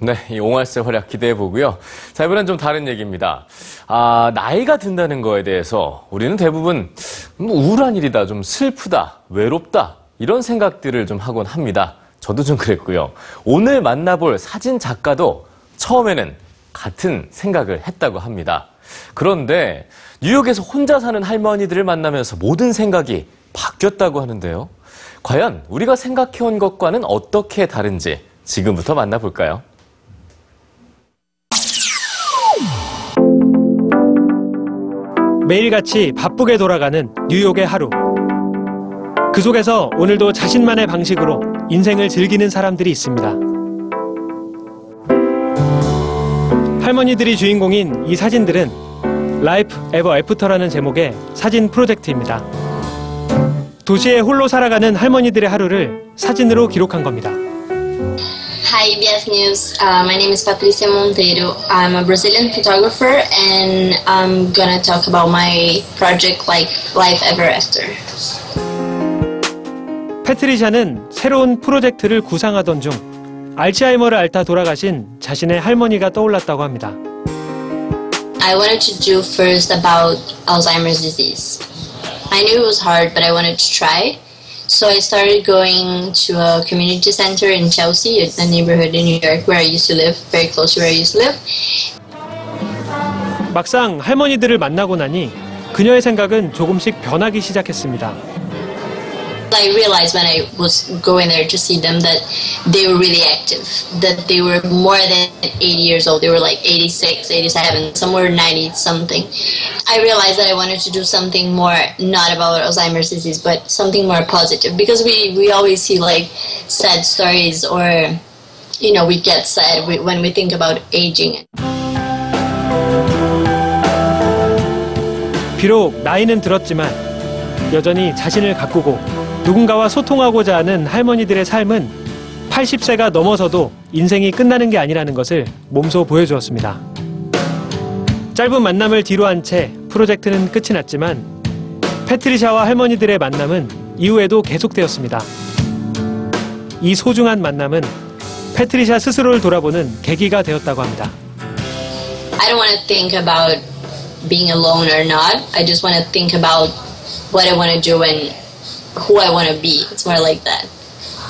네, 이 옹알세 활약 기대해 보고요. 자, 이번엔 좀 다른 얘기입니다. 아, 나이가 든다는 거에 대해서 우리는 대부분 뭐 우울한 일이다, 좀 슬프다, 외롭다, 이런 생각들을 좀 하곤 합니다. 저도 좀 그랬고요. 오늘 만나볼 사진 작가도 처음에는 같은 생각을 했다고 합니다. 그런데 뉴욕에서 혼자 사는 할머니들을 만나면서 모든 생각이 바뀌었다고 하는데요. 과연 우리가 생각해온 것과는 어떻게 다른지 지금부터 만나볼까요? 매일같이 바쁘게 돌아가는 뉴욕의 하루. 그 속에서 오늘도 자신만의 방식으로 인생을 즐기는 사람들이 있습니다. 할머니들이 주인공인 이 사진들은 Life Ever After라는 제목의 사진 프로젝트입니다. 도시에 홀로 살아가는 할머니들의 하루를 사진으로 기록한 겁니다. Hi, BS News. Uh, my name is Patricia Monteiro. I'm a Brazilian photographer, and I'm gonna talk about my project, like Life Ever After. 패트리샤는 새로운 프로젝트를 구상하던 중 알츠하이머를 앓다 돌아가신 자신의 할머니가 떠올랐다고 합니다. I wanted to do first about Alzheimer's disease. I knew it was hard, but I wanted to try. So I started going to a community center in Chelsea, a neighborhood in New York where I used to live, very close to where I used to live. 막상 할머니들을 만나고 나니 그녀의 생각은 조금씩 변하기 시작했습니다. I realized when I was going there to see them that they were really active, that they were more than 80 years old. They were like 86, 87, some were 90 something. I realized that I wanted to do something more, not about Alzheimer's disease, but something more positive because we, we always see like sad stories or, you know, we get sad when we think about aging. 비록 나이는 들었지만 여전히 자신을 가꾸고 누군가와 소통하고자 하는 할머니들의 삶은 80세가 넘어서도 인생이 끝나는 게 아니라는 것을 몸소 보여주었습니다. 짧은 만남을 뒤로 한 채 프로젝트는 끝이 났지만 패트리샤와 할머니들의 만남은 이후에도 계속되었습니다. 이 소중한 만남은 패트리샤 스스로를 돌아보는 계기가 되었다고 합니다. I don't want to think about being alone or not. I just want to think about what I want to do and who I want to be. It's more like that.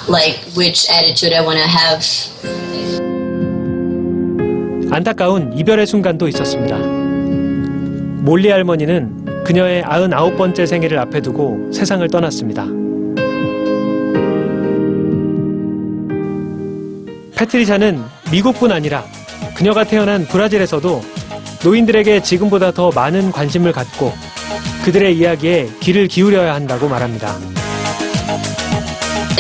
Like which attitude I want to have. 안타까운 이별의 순간도 있었습니다. 몰리 할머니는 그녀의 99번째 생일을 앞에 두고 세상을 떠났습니다. 패트리샤는 미국뿐 아니라 그녀가 태어난 브라질에서도 노인들에게 지금보다 더 많은 관심을 갖고 그들의 이야기에 귀를 기울여야 한다고 말합니다.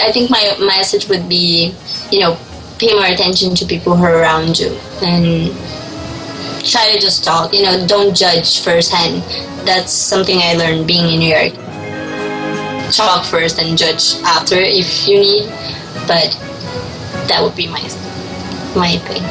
I think my message would be, you know, pay more attention to people who are around you and try to just talk. You know, don't judge firsthand. That's something I learned being in New York. Talk first and judge after if you need, but that would be my my thing.